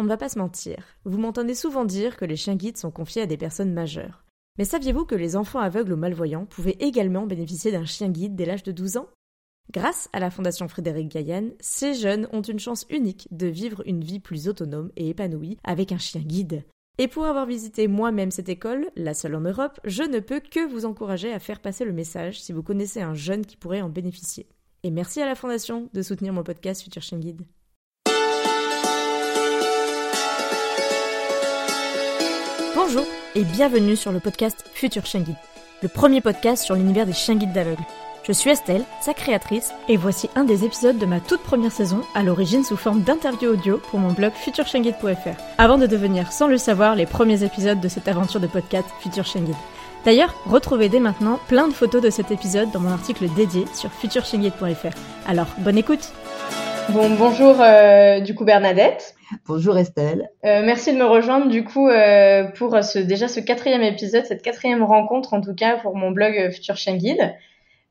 on ne va pas se mentir. Vous m'entendez souvent dire que les chiens guides sont confiés à des personnes majeures. Mais saviez-vous que les enfants aveugles ou malvoyants pouvaient également bénéficier d'un chien guide dès l'âge de 12 ans? Grâce à la Fondation Frédéric Gaillan, ces jeunes ont une chance unique de vivre une vie plus autonome et épanouie avec un chien guide. Et pour avoir visité moi-même cette école, la seule en Europe, je ne peux que vous encourager à faire passer le message si vous connaissez un jeune qui pourrait en bénéficier. Et merci à la Fondation de soutenir mon podcast Futur Chien Guide. Bonjour et bienvenue sur le podcast Futur Chien le premier podcast sur l'univers des chiens guides d'aveugles. Je suis Estelle, sa créatrice, et voici un des épisodes de ma toute première saison, à l'origine sous forme d'interview audio pour mon blog futurchienguide.fr, avant de devenir, sans le savoir, les premiers épisodes de cette aventure de podcast Futur Chien. D'ailleurs, retrouvez dès maintenant plein de photos de cet épisode dans mon article dédié sur futurchienguide.fr. Alors, bonne écoute Bon, bonjour euh, du coup Bernadette. Bonjour Estelle. Euh, merci de me rejoindre du coup euh, pour ce, déjà ce quatrième épisode, cette quatrième rencontre en tout cas pour mon blog Futur Chien Guide.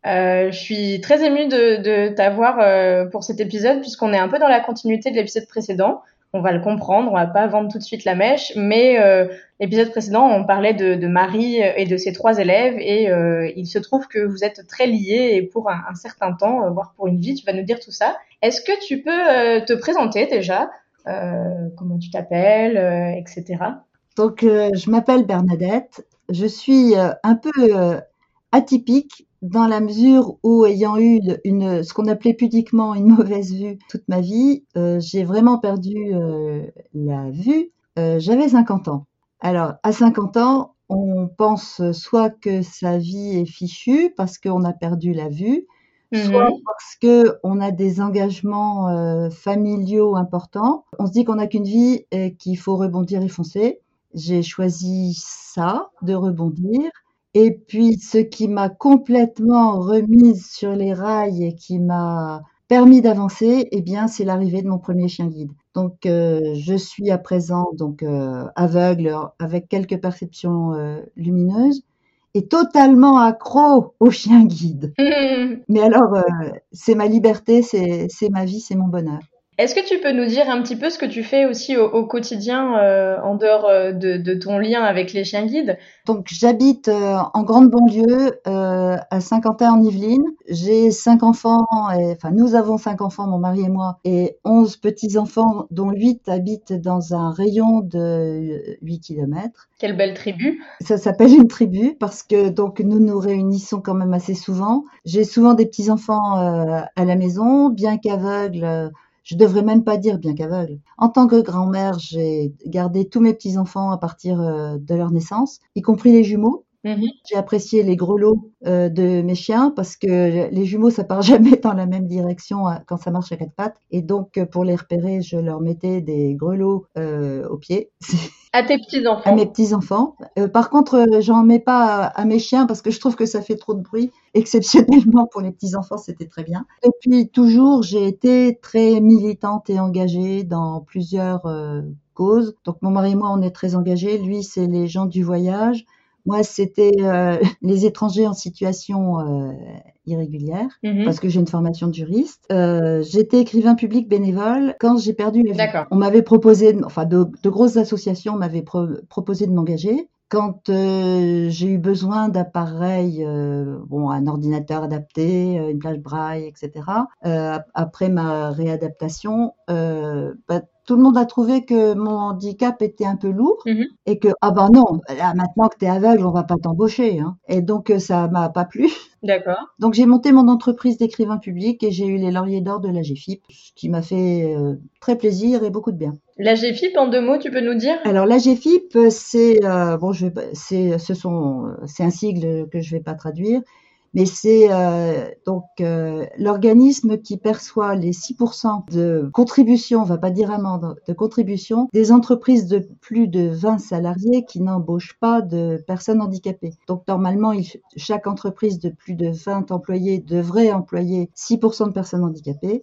Euh, je suis très émue de, de t'avoir euh, pour cet épisode puisqu'on est un peu dans la continuité de l'épisode précédent. On va le comprendre, on va pas vendre tout de suite la mèche, mais euh, l'épisode précédent, on parlait de, de, Marie et de ses trois élèves et euh, il se trouve que vous êtes très liés et pour un, un certain temps, voire pour une vie, tu vas nous dire tout ça. Est-ce que tu peux te présenter déjà Comment tu t'appelles, etc. Donc, je m'appelle Bernadette. Je suis un peu atypique dans la mesure où, ayant eu une, ce qu'on appelait pudiquement une mauvaise vue toute ma vie, euh, j'ai vraiment perdu euh, la vue. Euh, J'avais 50 ans. Alors, à 50 ans, on pense soit que sa vie est fichue parce qu'on a perdu la vue, soit mhm. parce que on a des engagements familiaux importants. On se dit qu'on n'a qu'une vie et qu'il faut rebondir et foncer. J'ai choisi ça, de rebondir. Et puis, ce qui m'a complètement remise sur les rails et qui m'a permis d'avancer, eh bien, c'est l'arrivée de mon premier chien guide. Donc, euh, je suis à présent donc euh, aveugle avec quelques perceptions euh, lumineuses et totalement accro au chien guide. Mais alors, c'est ma liberté, c'est ma vie, c'est mon bonheur. Est-ce que tu peux nous dire un petit peu ce que tu fais aussi au, quotidien euh, en dehors euh, de, ton lien avec les chiens guides? Donc j'habite euh, en grande banlieue à Saint-Quentin en Yvelines. J'ai cinq enfants, enfin nous avons cinq enfants, mon mari et moi, et onze petits-enfants dont huit habitent dans un rayon de 8 km. Quelle belle tribu Ça s'appelle une tribu parce que donc nous nous réunissons quand même assez souvent. J'ai souvent des petits-enfants à la maison, bien qu'aveugles je devrais même pas dire bien qu'aveugle. En tant que grand-mère, j'ai gardé tous mes petits-enfants à partir euh, de leur naissance, y compris les jumeaux. Mhm. J'ai apprécié les grelots euh, de mes chiens parce que les jumeaux ça part jamais dans la même direction euh, quand ça marche à quatre pattes et donc pour les repérer je leur mettais des grelots euh, aux pieds. À tes petits enfants. À mes petits enfants. par contre j'en mets pas à, mes chiens parce que je trouve que ça fait trop de bruit. Exceptionnellement pour les petits enfants c'était très bien. Et puis toujours j'ai été très militante et engagée dans plusieurs causes. Donc mon mari et moi on est très engagés. Lui c'est les gens du voyage. Moi, c'était euh, les étrangers en situation euh, irrégulière, mhm. parce que j'ai une formation de juriste. Euh, j'étais écrivain public bénévole quand j'ai perdu la vie. On m'avait proposé, enfin, de, grosses associations m'avaient proposé de m'engager. Quand j'ai eu besoin d'appareils, bon, un ordinateur adapté, une plage braille, etc. après ma réadaptation, bah, tout le monde a trouvé que mon handicap était un peu lourd mhm. et que ah ben non, là maintenant que tu es aveugle, on va pas t'embaucher. Hein. Et donc euh, ça m'a pas plu. D'accord. Donc j'ai monté mon entreprise d'écrivain public et j'ai eu les lauriers d'or de la GFIP, ce qui m'a fait euh, très plaisir et beaucoup de bien. La GFIP en deux mots, tu peux nous dire? Alors la GFIP, c'est euh, bon, je vais, c'est ce sont, c'est un sigle que je vais pas traduire mais c'est euh, donc euh, l'organisme qui perçoit les 6% de contribution, on va pas dire amende, de contribution des entreprises de plus de 20 salariés qui n'embauchent pas de personnes handicapées. Donc normalement, chaque entreprise de plus de 20 employés devrait employer 6% de personnes handicapées.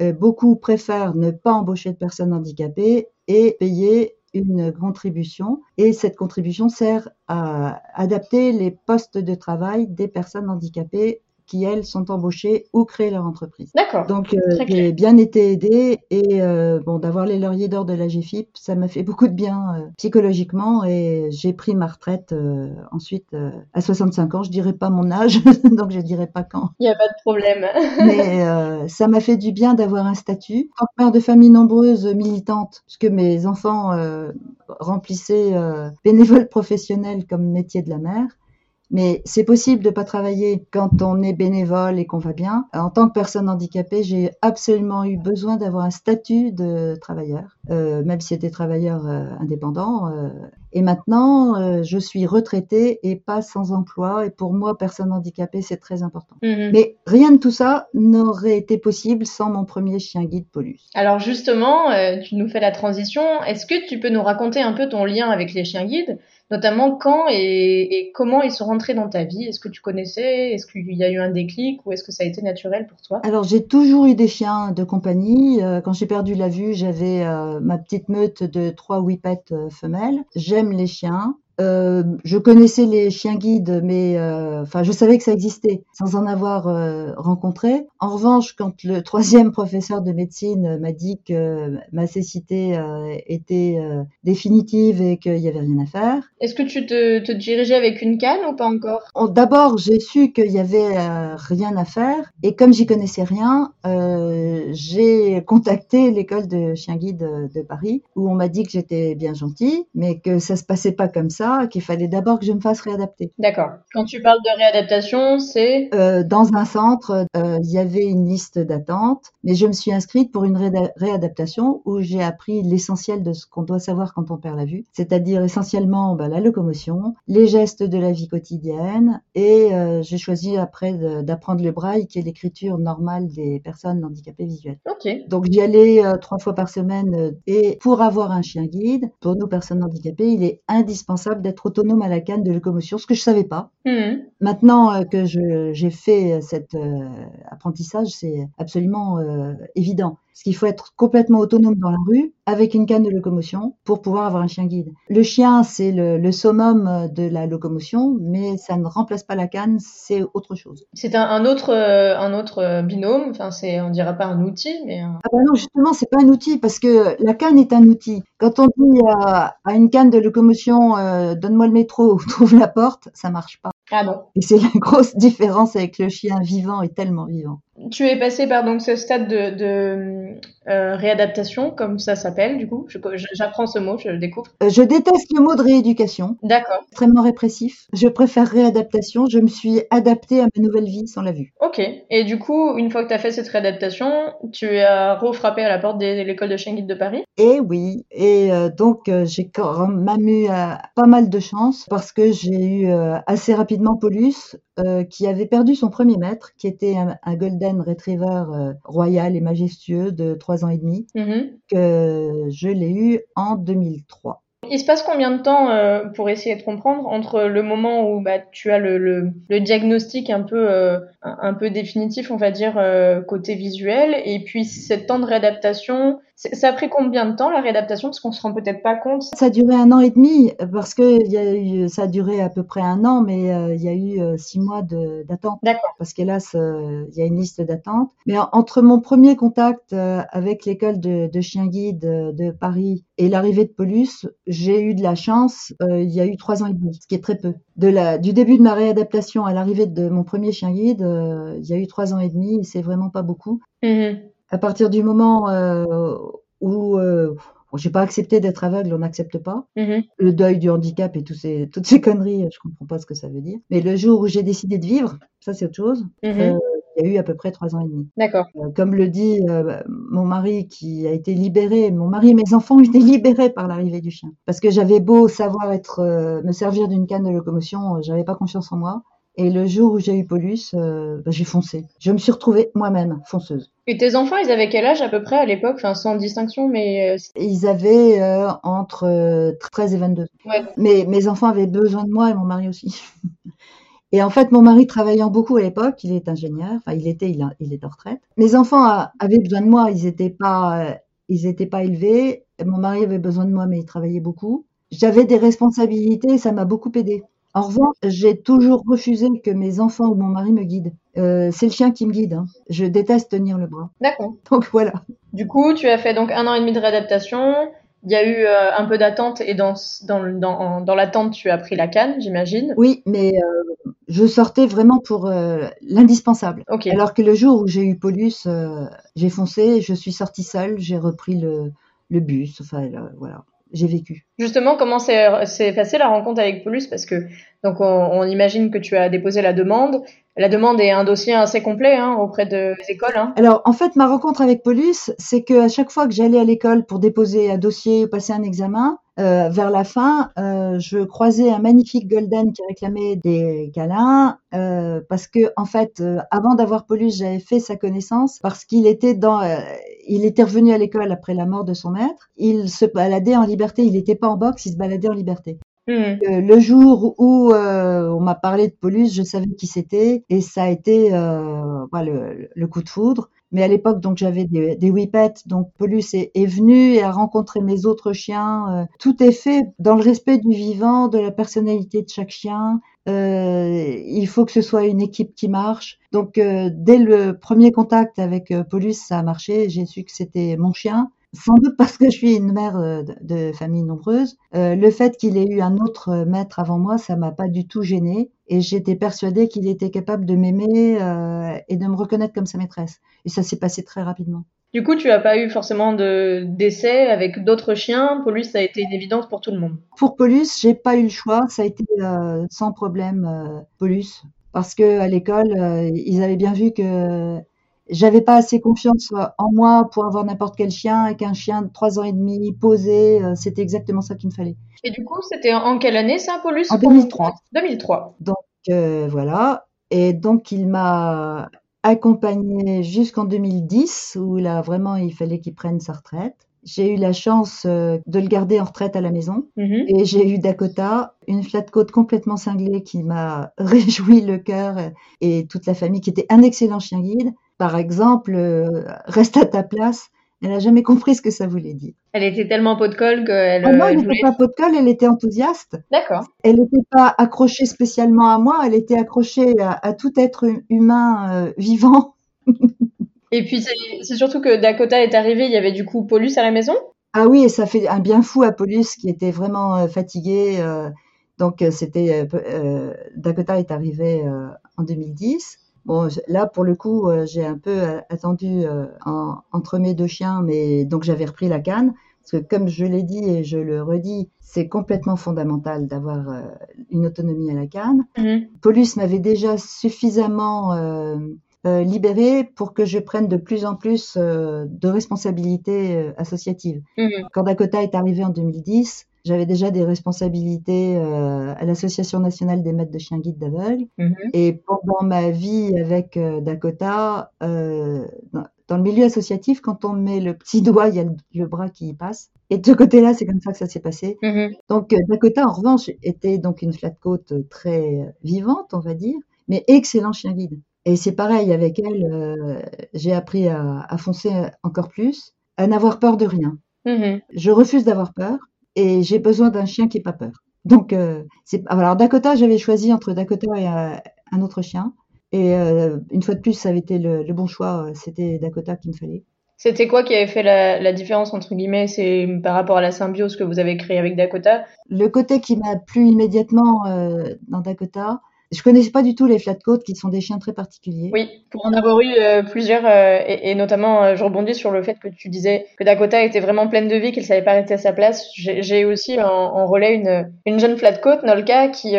Euh, beaucoup préfèrent ne pas embaucher de personnes handicapées et payer une contribution. Et cette contribution sert à adapter les postes de travail des personnes handicapées qui, elles, sont embauchées ou créent leur entreprise. D'accord. Donc, euh, j'ai bien été aidée et euh, bon, d'avoir les lauriers d'or de la GFIP, ça m'a fait beaucoup de bien euh, psychologiquement et j'ai pris ma retraite ensuite à 65 ans. Je dirais pas mon âge, donc je dirais pas quand. Il n'y a pas de problème. Mais ça m'a fait du bien d'avoir un statut. En mère de famille nombreuse militante, puisque mes enfants remplissaient bénévole professionnel comme métier de la mère, mais c'est possible de pas travailler quand on est bénévole et qu'on va bien. En tant que personne handicapée, j'ai absolument eu besoin d'avoir un statut de travailleur, euh, même si c'était travailleur euh, indépendant. Euh. et maintenant, je suis retraitée et pas sans emploi. Et pour moi, personne handicapée, c'est très important. Mhm. Mais rien de tout ça n'aurait été possible sans mon premier chien guide Paulus. Alors justement, tu nous fais la transition. Est-ce que tu peux nous raconter un peu ton lien avec les chiens guides? Notamment quand et, comment ils sont rentrés dans ta vie? Est-ce que tu connaissais? Est-ce qu'il y a eu un déclic ou est-ce que ça a été naturel pour toi? Alors j'ai toujours eu des chiens de compagnie. Euh, quand j'ai perdu la vue, j'avais euh, ma petite meute de trois whippets euh, femelles. J'aime les chiens. Euh, je connaissais les chiens guides, mais euh, enfin, je savais que ça existait sans en avoir euh, rencontré. En revanche, quand le troisième professeur de médecine m'a dit que ma cécité était définitive et qu'il n'y avait rien à faire. Est-ce que tu te, te, dirigeais avec une canne ou pas encore? D'abord, j'ai su qu'il y avait rien à faire, et comme j'y connaissais rien, j'ai contacté l'école de chiens guides de Paris, où on m'a dit que j'étais bien gentille, mais que ça se passait pas comme ça qu'il fallait d'abord que je me fasse réadapter. D'accord. Quand tu parles de réadaptation, c'est euh, Dans un centre, euh, il y avait une liste d'attente, mais je me suis inscrite pour une réadaptation où j'ai appris l'essentiel de ce qu'on doit savoir quand on perd la vue, c'est-à-dire essentiellement bah, la locomotion, les gestes de la vie quotidienne, et euh, j'ai choisi après d'apprendre le braille, qui est l'écriture normale des personnes handicapées visuelles. Ok. Donc j'y allais trois fois par semaine, et pour avoir un chien guide, pour nous personnes handicapées, il est indispensable d'être autonome à la canne de locomotion, ce que je savais pas. Mmh. Maintenant euh, que j'ai fait cet euh, apprentissage, c'est absolument euh, évident. Parce qu'il faut être complètement autonome dans la rue avec une canne de locomotion pour pouvoir avoir un chien guide. Le chien, c'est le, le, summum de la locomotion, mais ça ne remplace pas la canne, c'est autre chose. C'est un, autre, un autre binôme. Enfin, c'est, on dirait pas un outil, mais. Ah ben non, justement, c'est pas un outil parce que la canne est un outil. Quand on dit à, à une canne de locomotion, donne-moi le métro ou trouve la porte, ça marche pas. Ah non. Et c'est la grosse différence avec le chien vivant et tellement vivant. Tu es passé par donc ce stade de, de euh, réadaptation, comme ça s'appelle, du coup. J'apprends ce mot, je le découvre. Euh, je déteste le mot de rééducation. D'accord. Extrêmement répressif. Je préfère réadaptation. Je me suis adaptée à ma nouvelle vie sans la vue. Ok. Et du coup, une fois que tu as fait cette réadaptation, tu as refrappé à la porte de l'école de guide de Paris? Eh oui. Et euh, donc, euh, j'ai quand même eu pas mal de chance parce que j'ai eu assez rapidement Paulus, qui avait perdu son premier maître, qui était un, un golden Retriever euh, royal et majestueux de 3 ans et demi, mm-hmm. que je l'ai eu en 2003. Il se passe combien de temps euh, pour essayer de comprendre entre le moment où bah, tu as le, le, le diagnostic un peu euh, un peu définitif, on va dire côté visuel, et puis cette temps de réadaptation ça a pris combien de temps la réadaptation Parce qu'on se rend peut-être pas compte? Ça a duré un an et demi parce que y a eu, ça a duré à peu près un an, mais euh, il y a eu euh, six mois d'attente. D'accord. Parce qu'hélas, euh, il y a une liste d'attente. Mais entre mon premier contact avec l'école de, de chien guide de Paris et l'arrivée de Paulus, j'ai eu de la chance. il y a eu trois ans et demi, ce qui est très peu. De la, du début de ma réadaptation à l'arrivée de mon premier chien guide, il y a eu trois ans et demi. C'est vraiment pas beaucoup. Mmh à partir du moment euh, où euh, j'ai pas accepté d'être aveugle, on n'accepte pas. Mm-hmm. Le deuil du handicap et ces, toutes ces conneries, je comprends pas ce que ça veut dire. Mais le jour où j'ai décidé de vivre, ça c'est autre chose. Mm-hmm. Il y a eu à peu près trois ans et demi. D'accord. Euh, comme le dit euh, mon mari qui a été libéré, mon mari et mes enfants ont été libérés par l'arrivée du chien. Parce que j'avais beau savoir être, euh, me servir d'une canne de locomotion, j'avais pas confiance en moi. Et le jour où j'ai eu Paulus, bah, j'ai foncé. Je me suis retrouvée moi-même fonceuse. Et tes enfants, ils avaient quel âge à peu près à l'époque? Enfin, sans distinction, mais... Ils avaient euh, entre 13 euh, et 22. Ouais. Mais mes enfants avaient besoin de moi et mon mari aussi. Et en fait, mon mari travaillant beaucoup à l'époque, il est ingénieur, enfin il était, il, il est en retraite. Mes enfants avaient besoin de moi, ils n'étaient pas, ils étaient pas élevés. Mon mari avait besoin de moi, mais il travaillait beaucoup. J'avais des responsabilités et ça m'a beaucoup aidé En revanche, j'ai toujours refusé que mes enfants ou mon mari me guident. Euh, c'est le chien qui me guide. Hein. Je déteste tenir le bras. D'accord. Donc voilà. Du coup, tu as fait donc un an et demi de réadaptation. Il y a eu euh, un peu d'attente et dans, dans, dans, dans l'attente, tu as pris la canne, j'imagine. Oui, mais euh, je sortais vraiment pour euh, l'indispensable. Alors que le jour où j'ai eu Paulus, j'ai foncé, je suis sortie seule, j'ai repris le, le bus, enfin voilà, j'ai vécu. Justement, comment s'est s'est passée la rencontre avec Paulus? Parce que donc on, on imagine que tu as déposé la demande. La demande est un dossier assez complet hein, auprès de- des écoles. Hein. Alors en fait, ma rencontre avec Paulus, c'est que à chaque fois que j'allais à l'école pour déposer un dossier ou passer un examen, euh, vers la fin, euh, je croisais un magnifique golden qui réclamait des câlins euh, parce que en fait, euh, avant d'avoir Paulus, j'avais fait sa connaissance parce qu'il était dans, euh, il était revenu à l'école après la mort de son maître. Il se baladait en liberté. Il n'était pas en boxe, il se baladait en liberté. Mhm. Euh, le jour où euh, on m'a parlé de Paulus, je savais qui c'était et ça a été euh, voilà, le, le coup de foudre. Mais à l'époque, donc j'avais des, des whippets, donc Paulus est, est venu et a rencontré mes autres chiens. Euh, tout est fait dans le respect du vivant, de la personnalité de chaque chien. Euh, il faut que ce soit une équipe qui marche. Donc dès le premier contact avec Paulus, ça a marché. J'ai su que c'était mon chien sans doute parce que je suis une mère euh, de, famille nombreuse. Euh, le fait qu'il ait eu un autre maître avant moi, ça m'a pas du tout gênée. Et j'étais persuadée qu'il était capable de m'aimer euh, et de me reconnaître comme sa maîtresse. Et ça s'est passé très rapidement. Du coup, tu as pas eu forcément de d'essai avec d'autres chiens. Paulus, ça a été une évidence pour tout le monde. Pour Paulus, j'ai pas eu le choix. Ça a été euh, sans problème euh, Paulus, parce que à l'école, euh, ils avaient bien vu que j'avais pas assez confiance en moi pour avoir n'importe quel chien et qu'un chien de trois ans et demi posé, euh, c'était exactement ça qu'il me fallait. Et du coup, c'était en, quelle année ça, Paulus? En 2003. 2003. Donc euh, voilà. Et donc il m'a accompagné jusqu'en 2010 où là vraiment il fallait qu'il prenne sa retraite. J'ai eu la chance euh, de le garder en retraite à la maison Mhm. et j'ai eu Dakota, une flat côte complètement cinglée qui m'a réjoui le cœur euh, et toute la famille qui était un excellent chien guide. Par exemple, euh, reste à ta place. Elle n'a jamais compris ce que ça voulait dire. Elle était tellement pot de colle qu'elle Oh non, euh, elle n'était voulait. pas pot de colle, elle était enthousiaste. D'accord. Elle n'était pas accrochée spécialement à moi, elle était accrochée à, à tout être humain euh, vivant. Et puis c'est surtout que Dakota est arrivé, il y avait du coup Paulus à la maison? Ah oui, et ça fait un bien fou à Paulus qui était vraiment fatigué. donc c'était euh, Dakota est arrivé euh, en 2010. Bon, là pour le coup, euh, j'ai un peu euh, attendu euh, en- entre mes deux chiens, mais donc j'avais repris la canne parce que comme je l'ai dit et je le redis, c'est complètement fondamental d'avoir euh, une autonomie à la canne. Mhm. Paulus m'avait déjà suffisamment euh, euh, libéré pour que je prenne de plus en plus de responsabilités associatives. Mhm. Quand Dakota est arrivé en 2010, j'avais déjà des responsabilités euh, à l'Association nationale des maîtres de chiens guides d'aveugles. Mhm. Et pendant ma vie avec euh, Dakota, euh, dans, dans le milieu associatif, quand on met le petit doigt, il y a le, le bras qui y passe. Et de ce côté-là, c'est comme ça que ça s'est passé. Mhm. Donc Dakota, en revanche, était donc une flat côte très vivante, on va dire, mais excellent chien guide. Et c'est pareil avec elle, j'ai appris à, à foncer encore plus, à n'avoir peur de rien. Mhm. Je refuse d'avoir peur et j'ai besoin d'un chien qui n'ait pas peur. Donc, euh, alors Dakota, j'avais choisi entre Dakota et euh, un autre chien. Et euh, une fois de plus, ça avait été le, le bon choix. C'était Dakota qu'il me fallait. C'était quoi qui avait fait la, la différence entre guillemets, c'est par rapport à la symbiose que vous avez créée avec Dakota? Le côté qui m'a plu immédiatement dans Dakota, je connaissais pas du tout les flat coats qui sont des chiens très particuliers. Oui, pour en avoir eu euh, plusieurs, euh, et, notamment, euh, je rebondis sur le fait que tu disais que Dakota était vraiment pleine de vie, qu'elle savait pas rester à sa place. J'ai aussi en, en relais une, une jeune flat coat, Nolka, qui,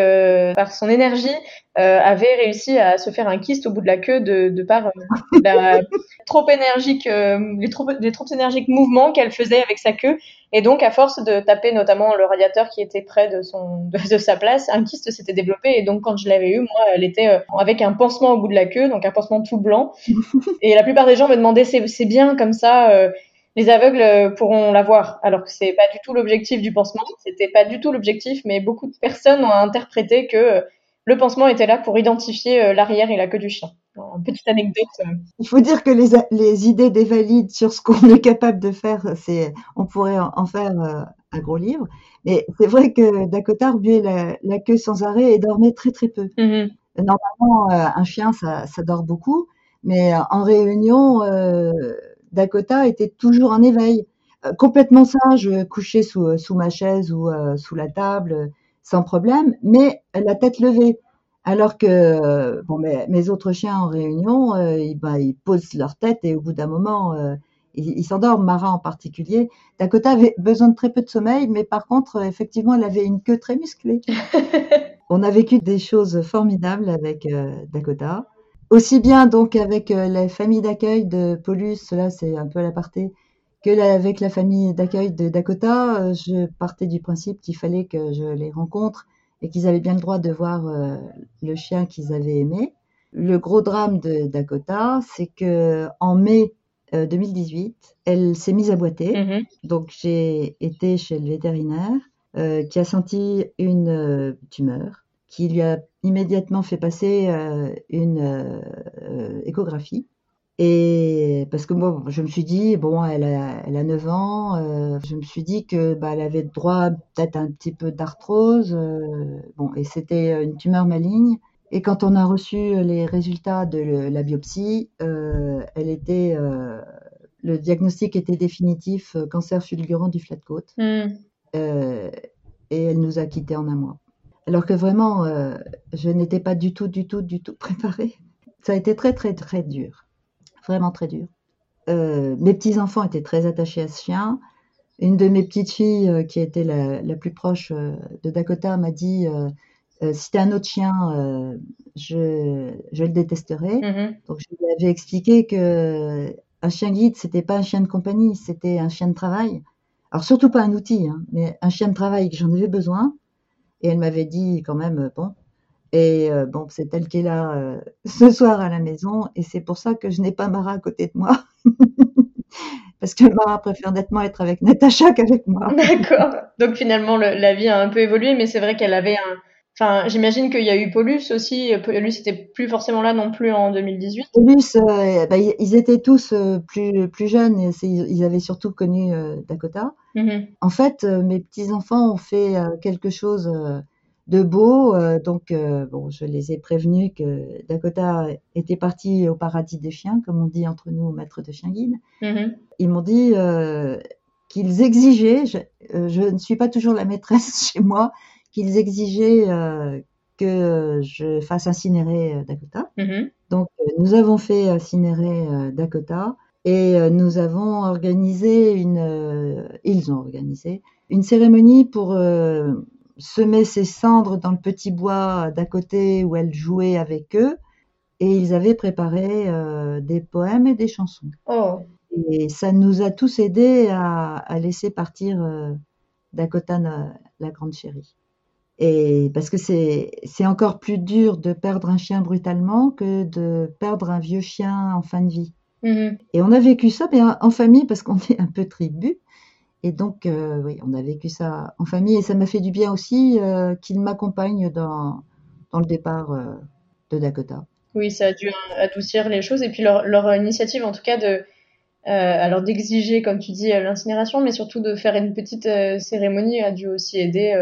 par son énergie, euh, avait réussi à se faire un kyste au bout de la queue de, de par euh, la trop énergique, euh, les trop, des trop énergiques mouvements qu'elle faisait avec sa queue. Et donc, à force de taper notamment le radiateur qui était près de son, de, de sa place, un kyste s'était développé. Et donc, quand je l'avais eu, moi, elle était euh, avec un pansement au bout de la queue, donc un pansement tout blanc. et la plupart des gens me demandaient, c'est, bien comme ça, euh, les aveugles pourront l'avoir. Alors que c'est pas du tout l'objectif du pansement. C'était pas du tout l'objectif, mais beaucoup de personnes ont interprété que euh, le pansement était là pour identifier l'arrière et la queue du chien. Une petite anecdote. Il faut dire que les, les idées des valides sur ce qu'on est capable de faire, c'est, on pourrait en faire un gros livre. Mais c'est vrai que Dakota remuait la, queue sans arrêt et dormait très très peu. Mm-hmm. Normalement, un chien, ça, ça, dort beaucoup, mais en réunion, Dakota était toujours en éveil. Euh, complètement sage, couché sous, sous ma chaise ou euh, sous la table, sans problème, mais la tête levée. Alors que bon, mes, autres chiens en réunion, euh, ils, bah, ils, posent leur tête et au bout d'un moment, ils s'endorment, Mara en particulier. Dakota avait besoin de très peu de sommeil, mais par contre, effectivement, elle avait une queue très musclée. On a vécu des choses formidables avec Dakota. Aussi bien donc avec la famille d'accueil de Paulus, là c'est un peu à l'aparté, que avec la famille d'accueil de Dakota, euh, je partais du principe qu'il fallait que je les rencontre et qu'ils avaient bien le droit de voir euh, le chien qu'ils avaient aimé. Le gros drame de Dakota, c'est que en mai 2018, euh, elle s'est mise à boiter. Mm-hmm. Donc j'ai été chez le vétérinaire qui a senti une tumeur, qui lui a immédiatement fait passer une échographie et parce que moi, je me suis dit, bon, elle a, elle a 9 ans, euh, je me suis dit que bah, elle avait droit peut-être un petit peu d'arthrose, euh, bon, et c'était une tumeur maligne. Et quand on a reçu les résultats de la biopsie, euh, elle était, le diagnostic était définitif, cancer fulgurant du flat côte. Mm. et elle nous a quittés en un mois. Alors que vraiment, je n'étais pas du tout, du tout, du tout préparée. Ça a été très, très, très dur vraiment très dur. Euh, mes petits-enfants étaient très attachés à ce chien. Une de mes petites filles, euh, qui était la, plus proche euh, de Dakota, m'a dit si c'était un autre chien, je, le détesterais. Mm-hmm. Donc je lui avais expliqué que un chien guide, c'était pas un chien de compagnie, c'était un chien de travail. Alors surtout pas un outil, hein, mais un chien de travail que j'en avais besoin. Et elle m'avait dit quand même, bon, et euh, bon, c'est elle qui est là euh, ce soir à la maison, et c'est pour ça que je n'ai pas Mara à côté de moi. Parce que Mara préfère nettement être avec Natacha qu'avec moi. D'accord. Donc finalement, la vie a un peu évolué, mais c'est vrai qu'elle avait un. Enfin, j'imagine qu'il y a eu Paulus aussi. Paulus n'était plus forcément là non plus en 2018. Paulus, euh, bah, ils étaient tous plus, plus jeunes et ils avaient surtout connu Dakota. Mm-hmm. En fait, mes petits-enfants ont fait quelque chose de beau. Euh, donc, euh, bon, je les ai prévenus que Dakota était parti au paradis des chiens, comme on dit entre nous, maître de chien guide. Mm-hmm. Ils m'ont dit euh, qu'ils exigeaient, je, ne suis pas toujours la maîtresse chez moi, qu'ils exigeaient que je fasse incinérer Dakota. Mm-hmm. Donc, nous avons fait incinérer Dakota. Et nous avons organisé une, ils ont organisé une cérémonie pour semer ses cendres dans le petit bois d'à côté où elle jouait avec eux et ils avaient préparé euh, des poèmes et des chansons. Oh. Et ça nous a tous aidés à, laisser partir euh, Dakota, la grande chérie. Et parce que c'est encore plus dur de perdre un chien brutalement que de perdre un vieux chien en fin de vie. Mm-hmm. Et on a vécu ça bien en famille parce qu'on est un peu tribu. Et donc, euh, oui, on a vécu ça en famille et ça m'a fait du bien aussi euh, qu'il m'accompagne dans, dans le départ euh, de Dakota. Oui, ça a dû adoucir les choses et puis leur, leur initiative, en tout cas, de alors d'exiger, comme tu dis, l'incinération, mais surtout de faire une petite cérémonie a dû aussi aider.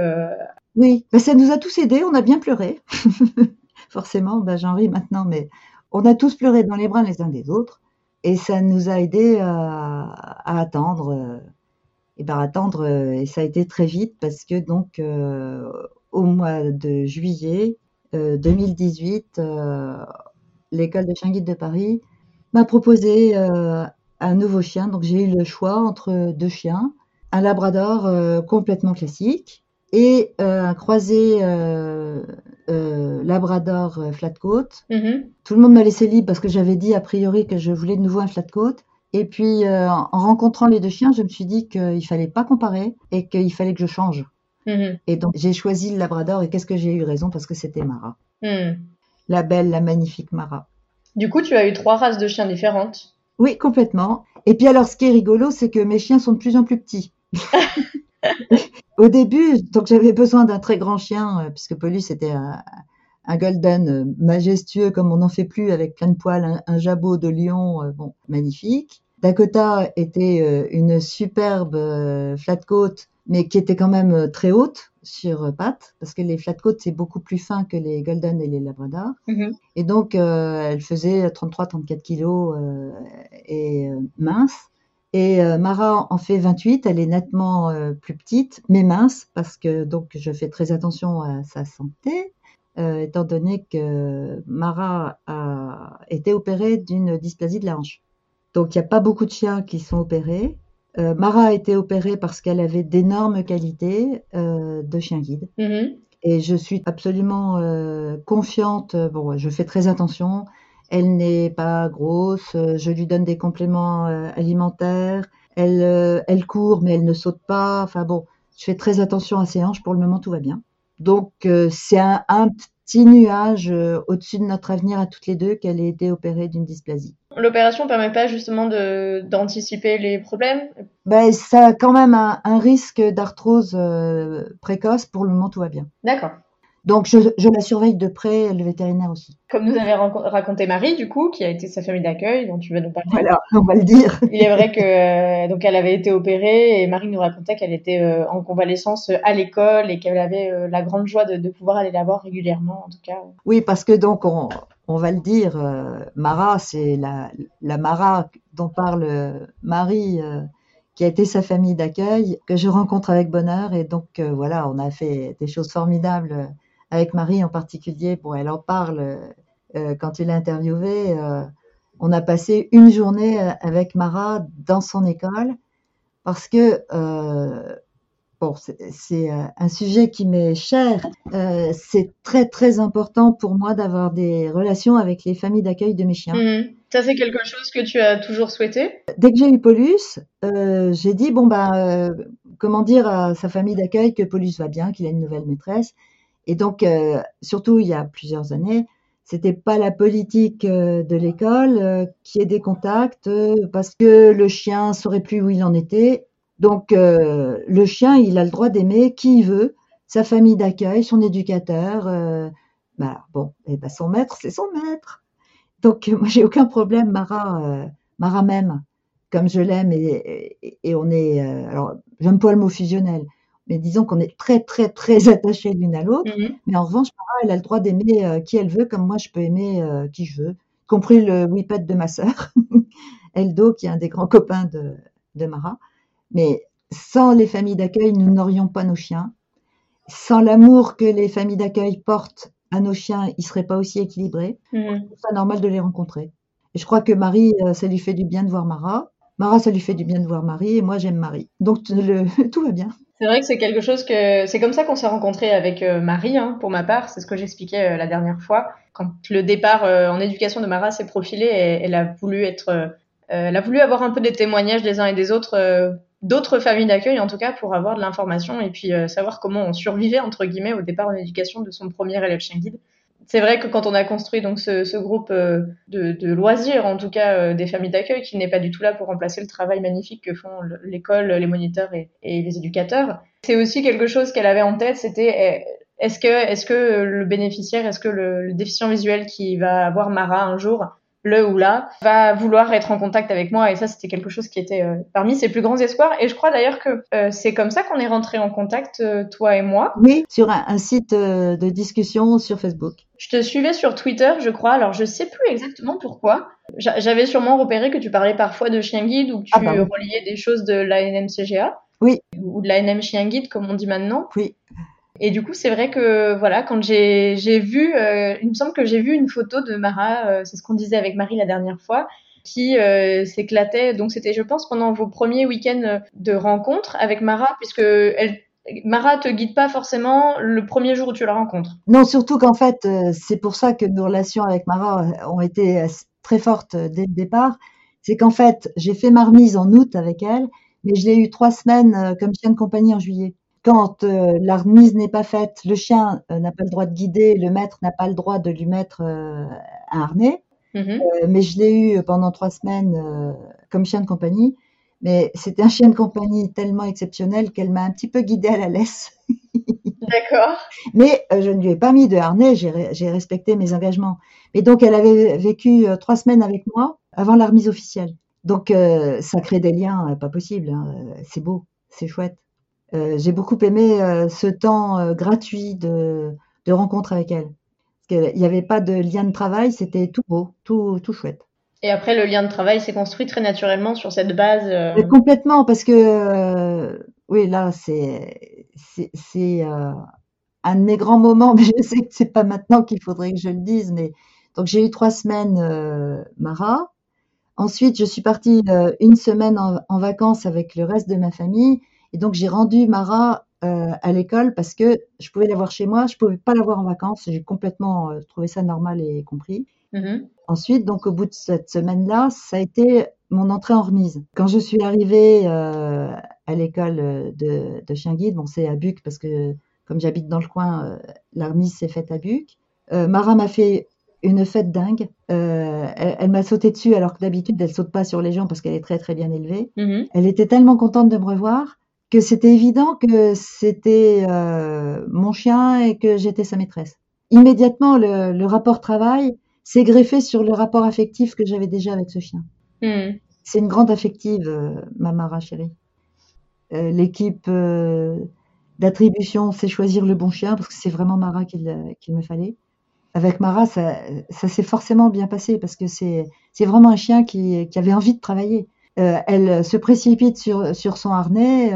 Oui, bah, ça nous a tous aidés. On a bien pleuré, forcément. Bah, J'en ris maintenant, mais on a tous pleuré dans les bras les uns des autres et ça nous a aidés à attendre et ben attendre euh, et ça a été très vite parce que donc euh, au mois de juillet 2018 euh, l'école de chien guide de Paris m'a proposé un nouveau chien donc j'ai eu le choix entre deux chiens un labrador complètement classique et un croisé labrador flat coat. Mm-hmm. Tout le monde m'a laissé libre parce que j'avais dit a priori que je voulais de nouveau un flat coat. Et puis, euh, en rencontrant les deux chiens, je me suis dit qu'il fallait pas comparer et qu'il fallait que je change. Mhm. Et donc, j'ai choisi le Labrador. Et qu'est-ce que j'ai eu raison? Parce que c'était Mara. Mhm. La belle, la magnifique Mara. Du coup, tu as eu trois races de chiens différentes. Oui, complètement. Et puis alors, ce qui est rigolo, c'est que mes chiens sont de plus en plus petits. Au début, donc j'avais besoin d'un très grand chien, euh, puisque Paulus était un, un golden majestueux comme on n'en fait plus avec plein de poils, un, jabot de lion, bon, magnifique. Dakota était une superbe flat coat, mais qui était quand même très haute sur pattes, parce que les flat coats c'est beaucoup plus fin que les golden et les labrador. Mm-hmm. Et donc elle faisait 33-34 kilos et mince. Et euh, Mara en fait 28, elle est nettement euh, plus petite, mais mince, parce que donc je fais très attention à sa santé, euh, étant donné que Mara a été opérée d'une dysplasie de la hanche. Donc il n'y a pas beaucoup de chiens qui sont opérés. Mara a été opérée parce qu'elle avait d'énormes qualités de chien guide. Mm-hmm. Et je suis absolument confiante. Bon, je fais très attention elle n'est pas grosse, euh, je lui donne des compléments euh, alimentaires, elle, euh, elle court mais elle ne saute pas. Enfin bon, je fais très attention à ses hanches. Pour le moment, tout va bien. Donc c'est un, un, petit nuage au-dessus de notre avenir à toutes les deux qu'elle ait été opérée d'une dysplasie. L'opération permet pas justement d'anticiper les problèmes? Ben, Ça a quand même un, un risque d'arthrose précoce. Pour le moment, tout va bien. D'accord. Donc je, je, la surveille de près, le vétérinaire aussi. Comme nous avait raconté Marie, du coup, qui a été sa famille d'accueil, dont tu vas nous parler. Voilà, on va le dire. Il est vrai que euh, donc elle avait été opérée et Marie nous racontait qu'elle était euh, en convalescence à l'école et qu'elle avait euh, la grande joie de, de, pouvoir aller la voir régulièrement, en tout cas. Oui, parce que donc on, on va le dire, Mara, c'est la, la Mara dont parle Marie qui a été sa famille d'accueil, que je rencontre avec bonheur. Et donc, voilà, on a fait des choses formidables avec Marie en particulier, bon, elle en parle euh, quand il est interviewé. Euh, on a passé une journée euh, avec Mara dans son école parce que bon, c'est un sujet qui m'est cher. c'est très très important pour moi d'avoir des relations avec les familles d'accueil de mes chiens. Mmh. Ça c'est quelque chose que tu as toujours souhaité? Dès que j'ai eu Paulus, j'ai dit bon bah comment dire à sa famille d'accueil que Paulus va bien, qu'il a une nouvelle maîtresse. Et donc, euh, surtout il y a plusieurs années, c'était pas la politique euh, de l'école euh, qui ait des contacts parce que le chien saurait plus où il en était. Donc, le chien, il a le droit d'aimer qui il veut, sa famille d'accueil, son éducateur. bah, bon, et eh ben son maître, c'est son maître. Donc, moi, j'ai aucun problème, Mara, Mara même, comme je l'aime, et, et, et, on est. alors, j'aime pas le mot fusionnel mais disons qu'on est très, très, très attachés l'une à l'autre. Mmh mais en revanche, Mara, elle a le droit d'aimer euh, qui elle veut, comme moi, je peux aimer euh, qui je veux, y compris le whippet de ma sœur, Eldo, qui est un des grands copains de, de Mara. Mais sans les familles d'accueil, nous n'aurions pas nos chiens. Sans l'amour que les familles d'accueil portent à nos chiens, ils seraient pas aussi équilibrés. Mmh C'est normal de les rencontrer. Et je crois que Marie, euh, ça lui fait du bien de voir Mara. Mara, ça lui fait du bien de voir Marie, et moi, j'aime Marie. Donc, le, tout va bien. C'est vrai que c'est quelque chose que c'est comme ça qu'on s'est rencontré avec euh, Marie, hein, pour ma part. C'est ce que j'expliquais euh, la dernière fois. Quand le départ euh, en éducation de Mara s'est profilé, elle, a voulu être, elle a voulu avoir un peu des témoignages des uns et des autres, d'autres familles d'accueil en tout cas, pour avoir de l'information et puis savoir comment on survivait entre guillemets au départ en éducation de son premier élève chien guide c'est vrai que quand on a construit donc ce, ce groupe euh, de, de, loisirs, en tout cas euh, des familles d'accueil, qui n'est pas du tout là pour remplacer le travail magnifique que font l'école, les moniteurs et, et les éducateurs, c'est aussi quelque chose qu'elle avait en tête. C'était eh, est-ce que, est-ce que le bénéficiaire, est-ce que le, le, déficient visuel qui va avoir Mara un jour le ou là, va vouloir être en contact avec moi. Et ça, c'était quelque chose qui était euh, parmi ses plus grands espoirs. Et je crois d'ailleurs que euh, c'est comme ça qu'on est rentré en contact, euh, toi et moi. Oui, sur un, site de discussion sur Facebook. Je te suivais sur Twitter, je crois. Alors, je sais plus exactement pourquoi. J'avais sûrement repéré que tu parlais parfois de chien guide ou que ah, tu ah reliais des choses de l'ANMCGA. Oui. Ou de l'ANM chien guide, comme on dit maintenant. Oui. Et du coup, c'est vrai que voilà, quand j'ai vu, euh, il me semble que j'ai vu une photo de Mara, euh, c'est ce qu'on disait avec Marie la dernière fois, qui euh, s'éclatait. Donc c'était, je pense, pendant vos premiers week-ends de rencontre avec Mara, puisque elle, Mara te guide pas forcément le premier jour où tu la rencontres. Non, surtout qu'en fait, c'est pour ça que nos relations avec Mara ont été très fortes dès le départ. C'est qu'en fait, j'ai fait ma remise en août avec elle, mais je l'ai eu trois semaines comme chien de compagnie en juillet quand euh, la remise n'est pas faite, le chien euh, n'a pas le droit de guider, le maître n'a pas le droit de lui mettre euh, un harnais. Mm-hmm. mais je l'ai eu pendant trois semaines comme chien de compagnie. Mais c'était un chien de compagnie tellement exceptionnel qu'elle m'a un petit peu guidée à la laisse. D'accord. Mais je ne lui ai pas mis de harnais, j'ai respecté mes engagements. Mais donc, elle avait vécu trois semaines avec moi avant la remise officielle. Donc, ça crée des liens pas possibles. Hein. C'est beau, c'est chouette. J'ai beaucoup aimé ce temps gratuit de, de rencontre avec elle. Il n'y avait pas de lien de travail, c'était tout beau, tout, tout chouette. Et après, le lien de travail s'est construit très naturellement sur cette base. Euh, complètement, parce que euh, oui, là, c'est c'est euh, un de mes grands moments, mais je sais que c'est pas maintenant qu'il faudrait que je le dise. Mais donc j'ai eu trois semaines Mara. Ensuite, je suis partie une semaine en, en, vacances avec le reste de ma famille, et donc j'ai rendu Mara à l'école parce que je pouvais l'avoir chez moi, je pouvais pas l'avoir en vacances. J'ai complètement trouvé ça normal et compris. Mm-hmm. Ensuite, donc au bout de cette semaine-là, ça a été mon entrée en remise. Quand je suis arrivée euh, à l'école de, de chien guide, bon c'est à Buc parce que comme j'habite dans le coin, euh, la remise s'est faite à Buc. Euh, Mara m'a fait une fête dingue. elle, m'a sauté dessus alors que d'habitude elle saute pas sur les gens parce qu'elle est très très bien élevée. Mm-hmm. Elle était tellement contente de me revoir que c'était évident que c'était mon chien et que j'étais sa maîtresse. Immédiatement le, le rapport travail c'est greffé sur le rapport affectif que j'avais déjà avec ce chien. Hmm. C'est une grande affective, euh, ma Mara chérie. Euh, l'équipe euh, d'attribution sait choisir le bon chien parce que c'est vraiment Mara qu'il me fallait. Avec Mara, ça, s'est forcément bien passé parce que c'est vraiment un chien qui, avait envie de travailler. Elle se précipite sur, sur son harnais.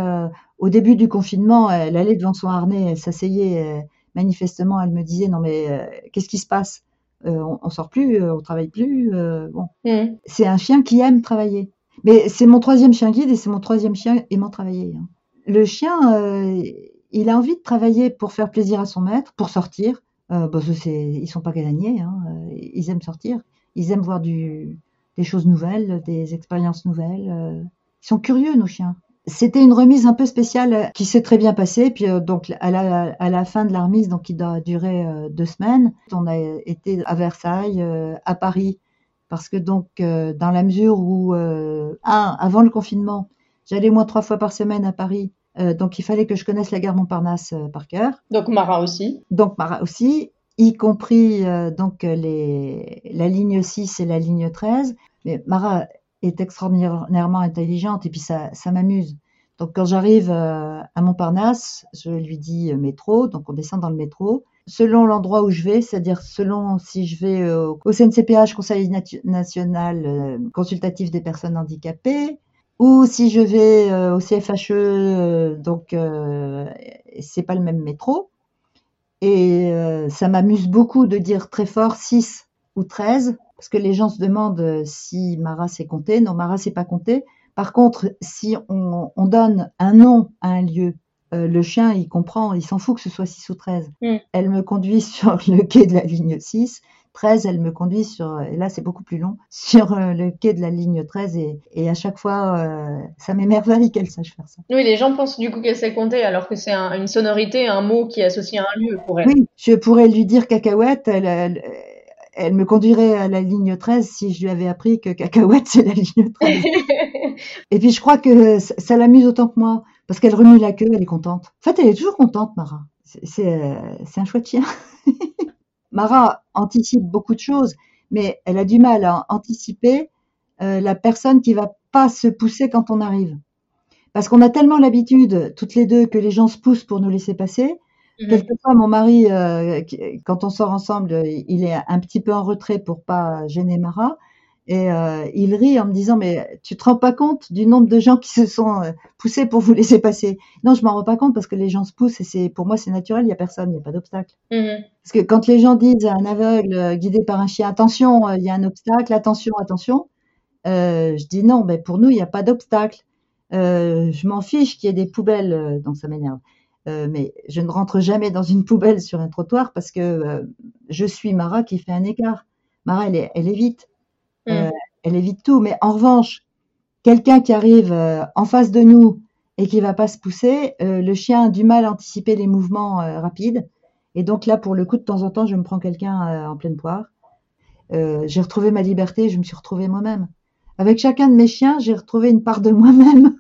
au début du confinement, elle allait devant son harnais, elle s'asseyait. manifestement, elle me disait non mais qu'est-ce qui se passe? Euh, on, on, sort plus, euh, on travaille plus. Euh, bon, mm. c'est un chien qui aime travailler. Mais c'est mon troisième chien guide et c'est mon troisième chien aimant travailler. Hein. Le chien, il a envie de travailler pour faire plaisir à son maître, pour sortir. Euh, bah, ils sont pas gagnés, hein. ils aiment sortir, ils aiment voir du, des choses nouvelles, des expériences nouvelles. Ils sont curieux, nos chiens. C'était une remise un peu spéciale qui s'est très bien passée. Puis euh, donc à la, à la, fin de la remise, donc qui doit durer euh, deux semaines, on a été à Versailles, euh, à Paris, parce que donc dans la mesure où un avant le confinement, j'allais moins trois fois par semaine à Paris, donc il fallait que je connaisse la gare Montparnasse par cœur. Donc Mara aussi. Donc Mara aussi, y compris donc les, la ligne 6 et la ligne 13. Mais Mara est extraordinairement intelligente et puis ça, ça m'amuse. Donc quand j'arrive euh, à Montparnasse, je lui dis euh, métro, donc on descend dans le métro. Selon l'endroit où je vais, c'est-à-dire selon si je vais euh, au CNCPH, Conseil national consultatif des personnes handicapées, ou si je vais au CFHE, donc c'est pas le même métro. Et ça m'amuse beaucoup de dire très fort 6 ou 13 parce que les gens se demandent euh, si Mara s'est compté. Non, Mara s'est pas compté. Par contre, si on, donne un nom à un lieu, euh, le chien, il comprend, il s'en fout que ce soit 6 ou 13. Mm. Elle me conduit sur le quai de la ligne 6. 13, elle me conduit sur, et là c'est beaucoup plus long, sur euh, le quai de la ligne 13 et, à chaque fois, ça m'émerveille qu'elle sache faire ça. Oui, les gens pensent du coup qu'elle sait compter alors que c'est une sonorité, un mot qui est associé à un lieu pour elle. Oui, je pourrais lui dire cacahuète, elle, elle me conduirait à la ligne 13 si je lui avais appris que cacahuète, c'est la ligne 13. et puis je crois que ça, l'amuse autant que moi, parce qu'elle remue la queue, elle est contente. En fait, elle est toujours contente, Mara. C'est un chouette chien. Mara anticipe beaucoup de choses, mais elle a du mal à anticiper euh, la personne qui va pas se pousser quand on arrive. Parce qu'on a tellement l'habitude, toutes les deux, que les gens se poussent pour nous laisser passer, Mhm. Quelquefois, mon mari, euh, quand on sort ensemble, il est un petit peu en retrait pour pas gêner Mara. Et euh, il rit en me disant mais tu te rends pas compte du nombre de gens qui se sont euh, poussés pour vous laisser passer? Non, je m'en rends pas compte parce que les gens se poussent et c'est pour moi c'est naturel, il y a personne, il n'y a pas d'obstacle. Mhm. Parce que quand les gens disent à un aveugle guidé par un chien attention, il y a un obstacle, attention, attention, je dis non, mais pour nous il n'y a pas d'obstacle. je m'en fiche qu'il y ait des poubelles, donc ça m'énerve. Euh, mais je ne rentre jamais dans une poubelle sur un trottoir parce que euh, je suis Mara qui fait un écart. Mara, elle, est, elle évite. Mm. Euh, elle évite tout. Mais en revanche, quelqu'un qui arrive en face de nous et qui va pas se pousser, le chien a du mal à anticiper les mouvements rapides. Et donc là, pour le coup, de temps en temps, je me prends quelqu'un en pleine poire. j'ai retrouvé ma liberté, je me suis retrouvée moi-même. Avec chacun de mes chiens, j'ai retrouvé une part de moi-même.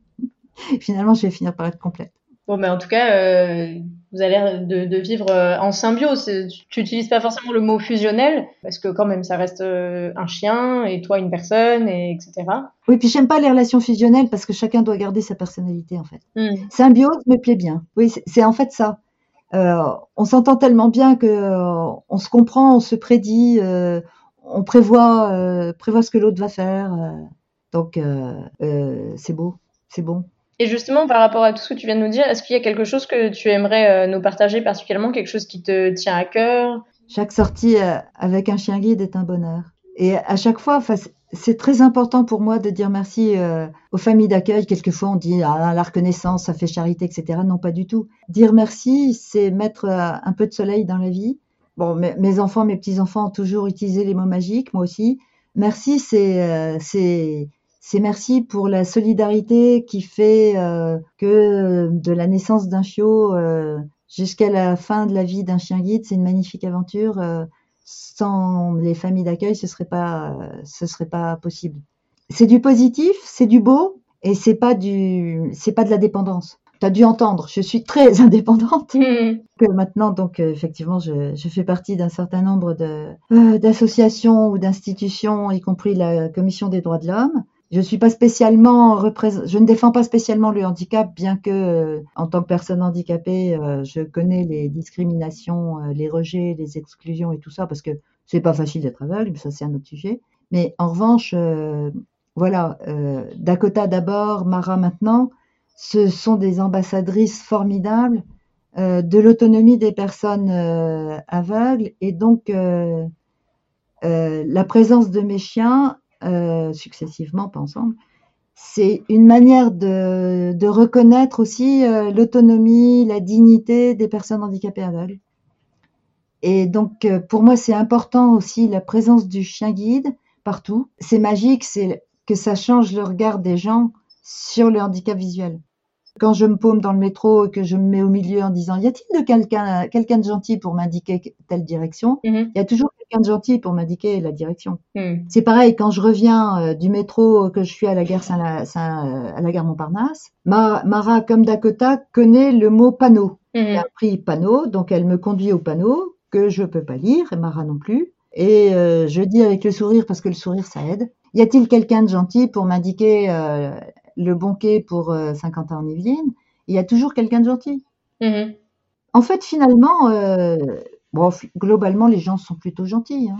Finalement, je vais finir par être complète. Bon, mais en tout cas, euh, vous avez l'air de, de, vivre euh, en symbiose. Tu n'utilises pas forcément le mot fusionnel, parce que quand même, ça reste euh, un chien et toi une personne, et etc. Oui, puis j'aime pas les relations fusionnelles parce que chacun doit garder sa personnalité, en fait. Mm. Symbiose me plaît bien. Oui, c'est en fait ça. Euh, on s'entend tellement bien que euh, on se comprend, on se prédit, on prévoit, prévoit ce que l'autre va faire. donc, c'est beau, c'est bon. Et justement, par rapport à tout ce que tu viens de nous dire, est-ce qu'il y a quelque chose que tu aimerais euh, nous partager particulièrement, quelque chose qui te tient à cœur? Chaque sortie euh, avec un chien guide est un bonheur. Et à chaque fois, c'est très important pour moi de dire merci euh, aux familles d'accueil. Quelquefois, on dit ah, la reconnaissance, ça fait charité, etc. Non, pas du tout. Dire merci, c'est mettre un peu de soleil dans la vie. Bon, mes enfants, mes petits-enfants ont toujours utilisé les mots magiques, moi aussi. Merci, c'est c'est merci pour la solidarité qui fait euh, que de la naissance d'un chiot euh, jusqu'à la fin de la vie d'un chien guide, c'est une magnifique aventure. Euh, sans les familles d'accueil, ce serait pas, ce serait pas possible. C'est du positif, c'est du beau, et c'est pas du, c'est pas de la dépendance. Tu as dû entendre, je suis très indépendante. Mmh. Que maintenant, donc, effectivement, je, je fais partie d'un certain nombre de, d'associations ou d'institutions, y compris la Commission des droits de l'homme. Je ne défends pas spécialement le handicap, bien que euh, en tant que personne handicapée, euh, je connais les discriminations, euh, les rejets, les exclusions et tout ça, parce que c'est pas facile d'être aveugle, mais ça c'est un autre sujet. Mais en revanche, voilà, Dakota d'abord, Mara maintenant, ce sont des ambassadrices formidables de l'autonomie des personnes aveugles et donc la présence de mes chiens euh, successivement, pas ensemble. C'est une manière de, de reconnaître aussi euh, l'autonomie, la dignité des personnes handicapées aveugles. Et donc, euh, pour moi, c'est important aussi la présence du chien guide partout. C'est magique, c'est que ça change le regard des gens sur le handicap visuel. Quand je me paume dans le métro et que je me mets au milieu en disant y a-t-il de quelqu'un quelqu'un de gentil pour m'indiquer telle direction? Mm-hmm. Il y a toujours quelqu'un de gentil pour m'indiquer la direction. Mm. C'est pareil quand je reviens euh, du métro que je suis à la gare Saint, euh, à la gare Montparnasse. Mara comme Dakota connaît le mot panneau. Mm-hmm. Elle a pris panneau, donc elle me conduit au panneau que je peux pas lire et Mara non plus. Et euh, je dis avec le sourire parce que le sourire ça aide. Y a-t-il quelqu'un de gentil pour m'indiquer le bon quai pour euh, Saint-Quentin-en-Yvelines, il y a toujours quelqu'un de gentil. Mm-hmm. En fait, finalement, euh, bon, globalement, les gens sont plutôt gentils. Hein.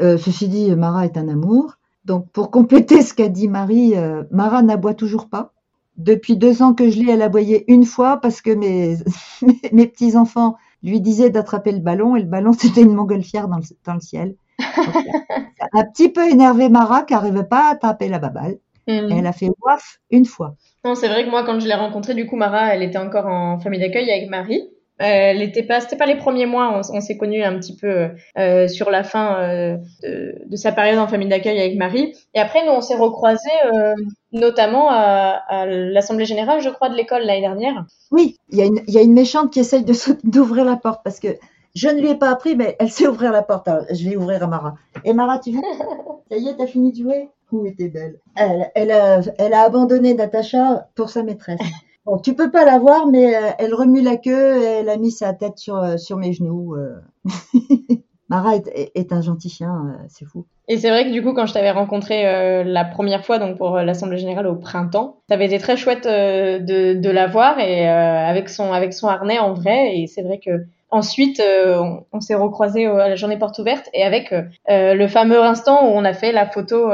Euh, ceci dit, Mara est un amour. Donc, pour compléter ce qu'a dit Marie, Mara n'aboie toujours pas. Depuis deux ans que je l'ai, elle aboyait une fois parce que mes, mes petits-enfants lui disaient d'attraper le ballon et le ballon, c'était une montgolfière dans le, dans le ciel. ça a un petit peu énervé Mara qui n'arrivait pas à attraper la baballe. Mm. Elle a fait waf une fois. Non, c'est vrai que moi, quand je l'ai rencontrée, du coup, Mara, elle était encore en famille d'accueil avec Marie. Euh, elle était pas, c'était pas les premiers mois. On, s'est connus un petit peu euh, sur la fin euh, de, de, sa période en famille d'accueil avec Marie. Et après, nous, on s'est recroisés, euh, notamment à, à l'assemblée générale, je crois, de l'école l'année dernière. Oui, il y, a une, y a une méchante qui essaye d'ouvrir la porte parce que je ne lui ai pas appris, mais elle sait ouvrir la porte. je vais ouvrir à Mara. Et Mara, tu veux? Ça y est, t'as fini de jouer? Où était belle? Elle, elle, a, elle a abandonné Natacha pour sa maîtresse. Bon, tu peux pas la voir, mais euh, elle remue la queue et elle a mis sa tête sur, euh, sur mes genoux. Euh. Mara est, est, un gentil chien, c'est fou. Et c'est vrai que du coup, quand je t'avais rencontré la première fois, donc pour l'assemblée générale au printemps, ça avait été très chouette de, de la voir et avec son avec son harnais en vrai. Et c'est vrai que Ensuite, euh, on, s'est recroisés à la journée porte ouverte et avec euh, euh, le fameux instant où on a fait la photo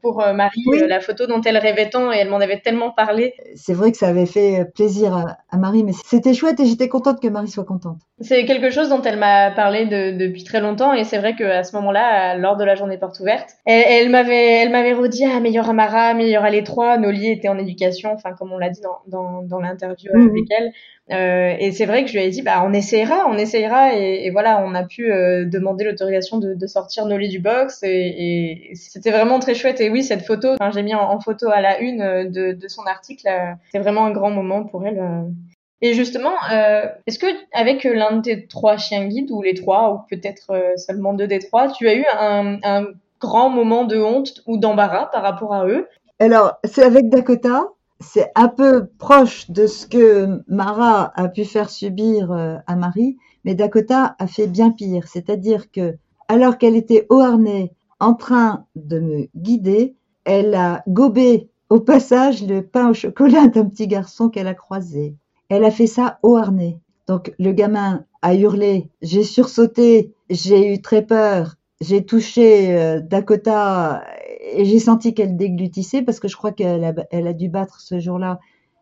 pour Marie, la photo dont elle rêvait tant et elle m'en avait tellement parlé. C'est vrai que ça avait fait plaisir à, Marie, mais c'était chouette et j'étais contente que Marie soit contente. C'est quelque chose dont elle m'a parlé depuis très longtemps et c'est vrai qu'à ce moment-là, lors de la journée porte ouverte, elle, m'avait, elle m'avait redit ah meilleur Amara, meilleur à l'étroit. Noli était en éducation, enfin comme on l'a dit dans, dans, l'interview mhm. avec elle. Euh, et c'est vrai que je lui ai dit, bah, on essayera, on essayera. Et, voilà, on a pu euh, demander l'autorisation de, de, sortir Noli du box. Et, c'était vraiment très chouette. Et oui, cette photo, j'ai mis en, photo à la une euh, de, son article. c'est vraiment un grand moment pour elle. Et justement, est-ce que avec l'un de tes trois chiens guides, ou les trois, ou peut-être seulement deux des trois, tu as eu un, grand moment de honte ou d'embarras par rapport à eux? Alors, c'est avec Dakota c'est un peu proche de ce que Mara a pu faire subir euh, à Marie, mais Dakota a fait bien pire. C'est-à-dire que, alors qu'elle était au harnais, en train de me guider, elle a gobé au passage le pain au chocolat d'un petit garçon qu'elle a croisé. Elle a fait ça au harnais. Donc le gamin a hurlé, j'ai sursauté, j'ai eu très peur, j'ai touché euh, Dakota et j'ai senti qu'elle déglutissait parce que je crois qu'elle a, dû battre ce jour-là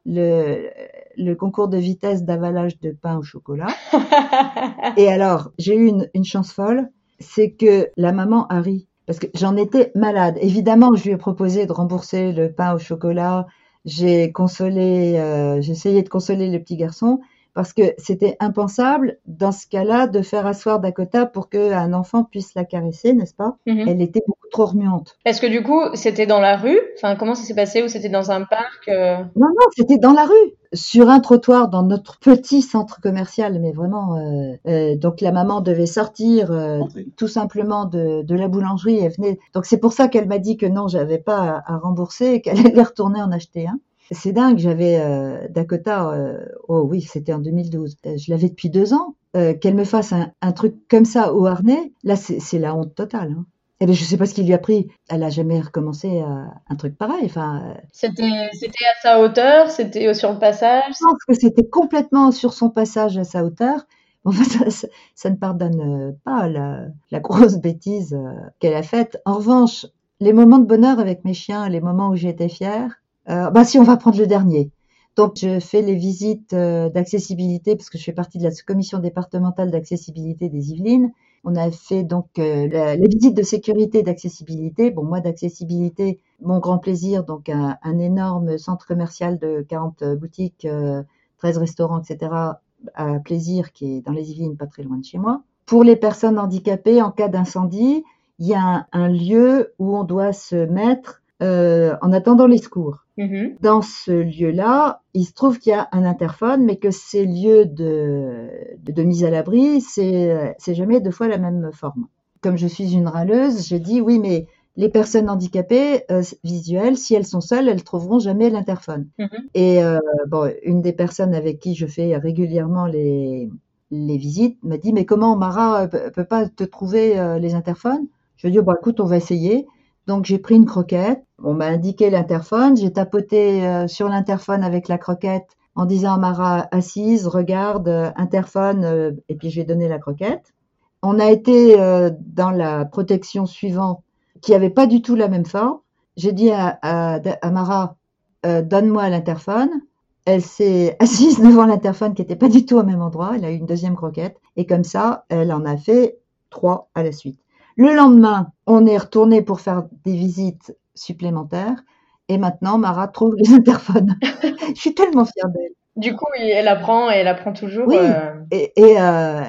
le, le concours de vitesse d'avalage de pain au chocolat. et alors, j'ai eu une, une chance folle, c'est que la maman a ri parce que j'en étais malade. Évidemment, je lui ai proposé de rembourser le pain au chocolat. J'ai consolé, euh, j'ai essayé de consoler le petit garçon, parce que c'était impensable dans ce cas-là de faire asseoir Dakota pour qu'un enfant puisse la caresser, n'est-ce pas? Mhm. Elle était beaucoup trop remuante. Est-ce que du coup, c'était dans la rue? Enfin, comment ça s'est passé? Ou c'était dans un parc euh? Non, non, c'était dans la rue, sur un trottoir dans notre petit centre commercial, mais vraiment. euh, euh, donc la maman devait sortir euh, tout simplement de, de la boulangerie. Venait. Donc c'est pour ça qu'elle m'a dit que non, j'avais pas à, à rembourser et qu'elle allait retourner en acheter un. C'est dingue, j'avais euh, Dakota, euh, oh oui, c'était en 2012. Euh, Je l'avais depuis deux ans. Euh, Qu'elle me fasse un, un truc comme ça au harnais, là, c'est la honte totale. Hein. Eh ben, je sais pas ce qui lui a pris. Elle a jamais recommencé un truc pareil. Enfin, euh, C'était à sa hauteur C'était sur le passage? Je pense que c'était complètement sur son passage à sa hauteur. Enfin, ça, ça, ça ne pardonne euh, pas la, la grosse bêtise qu'elle a faite. En revanche, les moments de bonheur avec mes chiens, les moments où j'étais fière, euh, bah si on va prendre le dernier. Donc je fais les visites euh, d'accessibilité parce que je fais partie de la commission départementale d'accessibilité des Yvelines. On a fait donc euh, la- les visites de sécurité et d'accessibilité. Bon, moi d'accessibilité, mon grand plaisir, donc un, un énorme centre commercial de 40 boutiques, euh, 13 restaurants, etc. à plaisir qui est dans les Yvelines, pas très loin de chez moi. Pour les personnes handicapées, en cas d'incendie, il y a un lieu où on doit se mettre euh, en attendant les secours. Mhm. Dans ce lieu-là, il se trouve qu'il y a un interphone, mais que ces lieux de, de, de mise à l'abri, c'est jamais deux fois la même forme. Comme je suis une râleuse, j'ai dit oui, mais les personnes handicapées euh, visuelles, si elles sont seules, elles trouveront jamais l'interphone. Mhm. Et euh, bon, une des personnes avec qui je fais régulièrement les, les visites m'a dit mais comment Mara euh, peut, pas te trouver euh, les interphones? Je lui ai dit bon écoute on va essayer. Donc j'ai pris une croquette, on m'a indiqué l'interphone, j'ai tapoté euh, sur l'interphone avec la croquette en disant à Mara assise, regarde, euh, interphone, euh, et puis j'ai donné la croquette. On a été dans la protection suivante qui avait pas du tout la même forme. J'ai dit à, Mara donne-moi l'interphone. Elle s'est assise devant l'interphone qui était pas du tout au même endroit. Elle a eu une deuxième croquette et comme ça, elle en a fait trois à la suite. Le lendemain, on est retourné pour faire des visites supplémentaires et maintenant Mara trouve les interphones. Je suis tellement fière d'elle. Du coup, elle apprend et elle apprend toujours. Oui. euh, Et, et euh,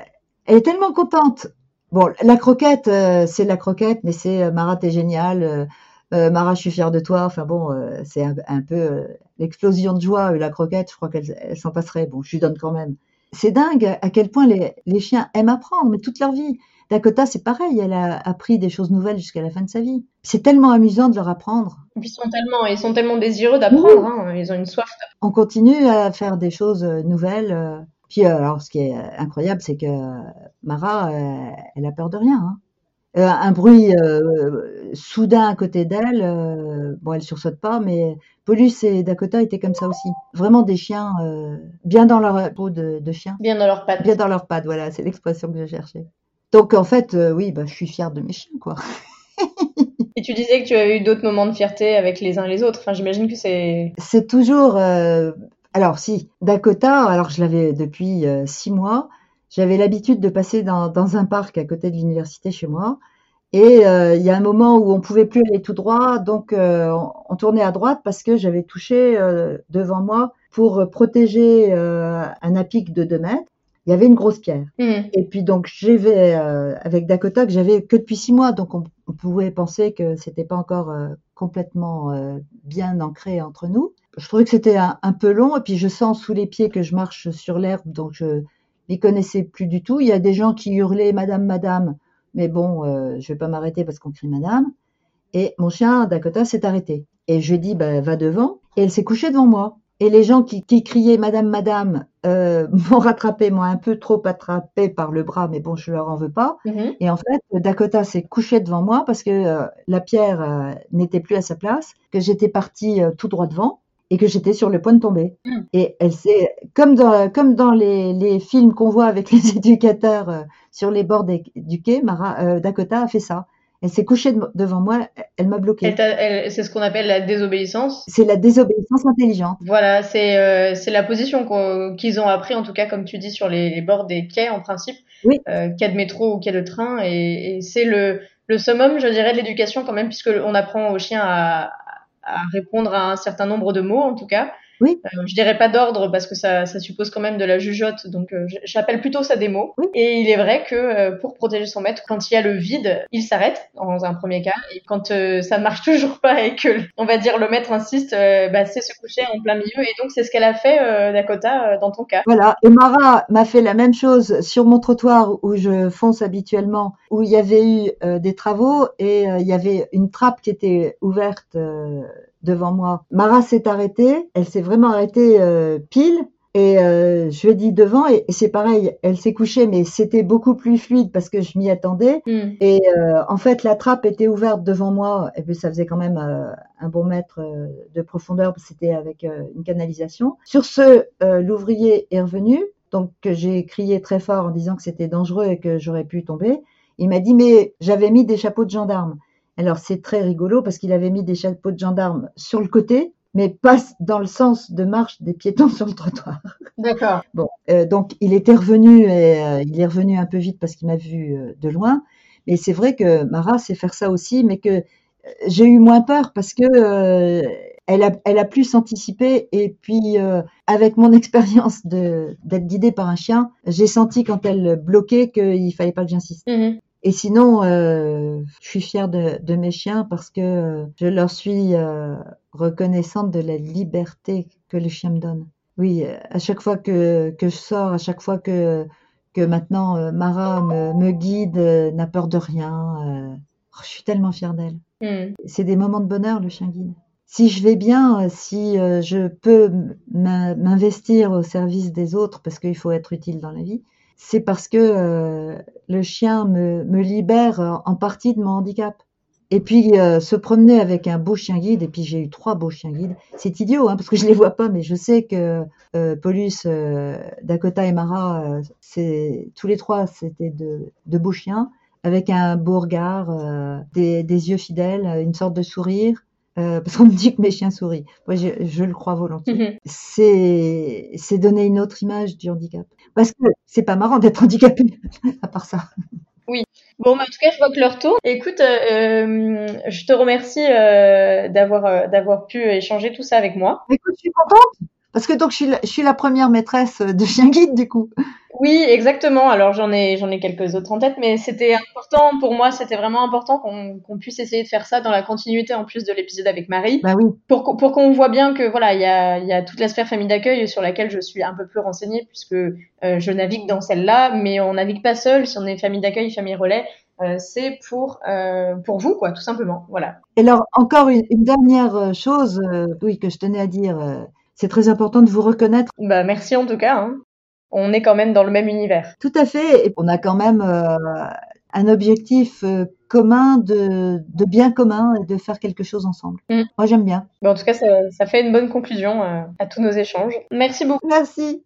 elle est tellement contente. Bon, la croquette, euh, c'est la croquette, mais c'est Mara, t'es géniale. Mara, je suis fière de toi. Enfin bon, c'est un, un peu l'explosion de joie. La croquette, je crois qu'elle elle s'en passerait. Bon, je lui donne quand même. C'est dingue à quel point les, les chiens aiment apprendre, mais toute leur vie. Dakota, c'est pareil, elle a appris des choses nouvelles jusqu'à la fin de sa vie. C'est tellement amusant de leur apprendre. ils sont tellement, ils sont tellement désireux d'apprendre. Hein, ils ont une soif. On continue à faire des choses euh, nouvelles. euh. Puis euh, alors, ce qui est incroyable, c'est que Mara, elle a peur de rien. hein. Euh, un bruit euh, soudain à côté d'elle, euh, bon, elle sursaute pas, mais Paulus et Dakota étaient comme ça aussi. Vraiment des chiens euh, bien dans leur peau de, de chien, Bien dans leurs pattes. bien dans leurs pattes. Voilà, c'est l'expression que je cherchais. Donc en fait, euh, oui, bah, je suis fière de mes chiens, quoi. Et tu disais que tu as eu d'autres moments de fierté avec les uns les autres. Enfin, j'imagine que c'est. c'est toujours. euh, alors si Dakota, alors je l'avais depuis euh, six mois. J'avais l'habitude de passer dans, dans un parc à côté de l'université chez moi. Et euh, il y a un moment où on pouvait plus aller tout droit, donc euh, on, on tournait à droite parce que j'avais touché euh, devant moi pour protéger euh, un apic de 2 mètres. Il y avait une grosse pierre. Mhm. Et puis donc j'avais euh, avec Dakota que j'avais que depuis six mois, donc on, on pouvait penser que c'était pas encore euh, complètement euh, bien ancré entre nous. Je trouvais que c'était un, un peu long, et puis je sens sous les pieds que je marche sur l'herbe, donc je m'y connaissais plus du tout. Il y a des gens qui hurlaient Madame, Madame, mais bon, je vais pas m'arrêter parce qu'on crie Madame. Et mon chien Dakota s'est arrêté. Et je lui ai dit, bah, va devant. Et elle s'est couchée devant moi. Et les gens qui, qui criaient Madame, Madame euh, m'ont rattrapé, m'ont un peu trop attrapé par le bras, mais bon, je leur en veux pas. Mhm. Et en fait, Dakota s'est couchée devant moi parce que euh, la pierre euh, n'était plus à sa place, que j'étais partie tout droit devant et que j'étais sur le point de tomber. Mm. Et elle s'est, comme dans, comme dans les, les films qu'on voit avec les éducateurs sur les bords des- du quai, Mara, Dakota a fait ça. Elle s'est couchée de- devant moi, elle m'a bloqué. C'est ce qu'on appelle la désobéissance. C'est la désobéissance intelligente. Voilà, c'est euh, c'est la position qu'ils ont appris, en tout cas, comme tu dis, sur les, les bords des quais, en principe, Oui. euh, quai de métro ou quai de train, et, et c'est le, le summum, je dirais, de l'éducation quand même, puisque on apprend aux chiens à, à répondre à un certain nombre de mots, en tout cas. Oui. Euh, je dirais pas d'ordre parce que ça, ça suppose quand même de la jugeote, donc euh, j'appelle plutôt ça des mots. Oui. Et il est vrai que euh, pour protéger son maître, quand il y a le vide, il s'arrête dans un premier cas, et quand ça marche toujours pas et que, on va dire, le maître insiste, bah, c'est se coucher en plein milieu, et donc c'est ce qu'elle a fait, Dakota, dans ton cas. Voilà. Et Mara m'a fait la même chose sur mon trottoir où je fonce habituellement, où il y avait eu des travaux et il y avait une trappe qui était ouverte euh, devant moi. Mara s'est arrêtée, elle s'est vraiment arrêtée euh, pile. Et euh, je lui ai dit devant, et, et c'est pareil, elle s'est couchée, mais c'était beaucoup plus fluide parce que je m'y attendais. Hmm. Et euh, en fait, la trappe était ouverte devant moi, et puis ça faisait quand même euh, un bon mètre de profondeur, c'était avec une canalisation. Sur ce, l'ouvrier est revenu, donc j'ai crié très fort en disant que c'était dangereux et que j'aurais pu tomber. Il m'a dit, mais j'avais mis des chapeaux de gendarme. Alors c'est très rigolo parce qu'il avait mis des chapeaux de gendarme sur le côté, mais pas dans le sens de marche des piétons sur le trottoir. D'accord. Bon, euh, donc il était revenu et euh, il est revenu un peu vite parce qu'il m'a vu euh, de loin. Mais c'est vrai que Mara sait faire ça aussi, mais que j'ai eu moins peur parce que elle a, elle a plus anticipé et puis euh, avec mon expérience d'être guidée par un chien, j'ai senti quand elle bloquait qu'il fallait pas que j'insiste. Mhm. Et sinon, euh, je suis fière de, de mes chiens parce que euh, je leur suis euh, reconnaissante de la liberté que les chiens me donnent. Oui, à chaque fois que, que je sors, à chaque fois que, que maintenant euh, Mara me, me guide, n'a peur de rien, oh, je suis tellement fière d'elle. Hmm. C'est des moments de bonheur, le chien guide. Si je vais bien, si je peux m'in- m'investir au service des autres, parce qu'il faut être utile dans la vie, c'est parce que euh, le chien me, libère euh, en partie de mon handicap. Et puis euh, se promener avec un beau chien guide, et puis j'ai eu trois beaux chiens guides. C'est idiot, hein, parce que je les vois pas, mais je sais que euh, Paulus, Dakota et Mara, tous les trois, c'était de, beaux chiens avec un beau regard, des yeux fidèles, une sorte de sourire. Euh, parce qu'on me dit que mes chiens sourient. Moi, je, je le crois volontiers. Mhm. C'est c'est donner une autre image du handicap. Parce que c'est pas marrant d'être handicapé, à part ça. Bon, bah, en tout cas, je vois que leur tourne. Écoute, euh, euh, je te remercie euh, d'avoir d'avoir pu échanger tout ça avec moi. Écoute, je suis contente. Parce que donc je suis la, je suis la première maîtresse de chien guide du coup. Oui, exactement. Alors j'en ai j'en ai quelques autres en tête, mais c'était important pour moi. C'était vraiment important qu'on qu'on puisse essayer de faire ça dans la continuité en plus de l'épisode avec Marie, Bah oui. pour qu'on- pour qu'on voit bien que voilà, il y a il y a toute la sphère famille d'accueil sur laquelle je suis un peu plus renseignée puisque euh, je navigue dans celle-là, mais on navigue pas seul. Si on est famille d'accueil, famille relais, euh, c'est pour euh, pour vous quoi, tout simplement. Voilà. Et alors encore une, une dernière euh, chose, euh, oui que je tenais à dire. C'est très important de vous reconnaître. Bah merci en tout cas. hein. On est quand même dans le même univers. Tout à fait. Et on a quand même euh, un objectif euh, commun de, de bien commun et de faire quelque chose ensemble. Mm. Moi j'aime bien. Bon, en tout cas, ça, ça fait une bonne conclusion euh, à tous nos échanges. Merci beaucoup. Merci.